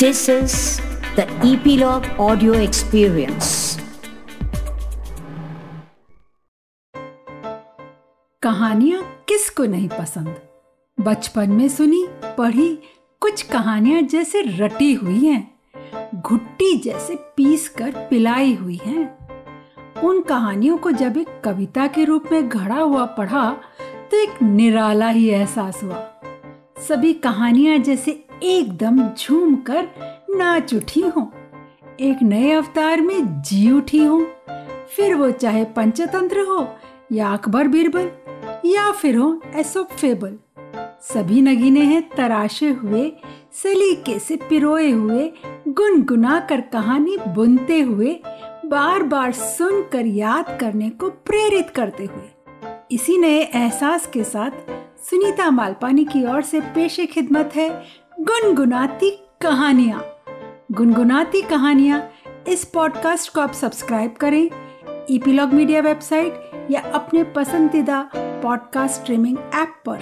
This is the Epilogue Audio Experience. कहानियाँ किसको नहीं पसंद? बचपन में सुनी, पढ़ी, कुछ कहानियाँ जैसे रटी हुई हैं, घुट्टी जैसे पीस कर पिलाई हुई हैं। उन कहानियों को जब एक कविता के रूप में घड़ा हुआ पढ़ा तो एक निराला ही एहसास हुआ। सभी कहानियाँ जैसे एकदम झूम कर नाच उठी हो। एक नए अवतार में जी उठी हो। फिर वो चाहे पंचतंत्र हो या अकबर बीरबल या फिर हो एसोप फेबल। सभी नगीने हैं तराशे हुए, सलीके से पिरोए हुए, गुनगुना कर कहानी बुनते हुए बार बार सुनकर याद करने को प्रेरित करते हुए। इसी नए एहसास के साथ सुनीता मालपानी की ओर से पेशे खिदमत है। गुनगुनाती कहानियाँ। गुनगुनाती कहानियाँ इस पॉडकास्ट को आप सब्सक्राइब करें ईपीलॉग मीडिया वेबसाइट या अपने पसंदीदा पॉडकास्ट स्ट्रीमिंग ऐप पर।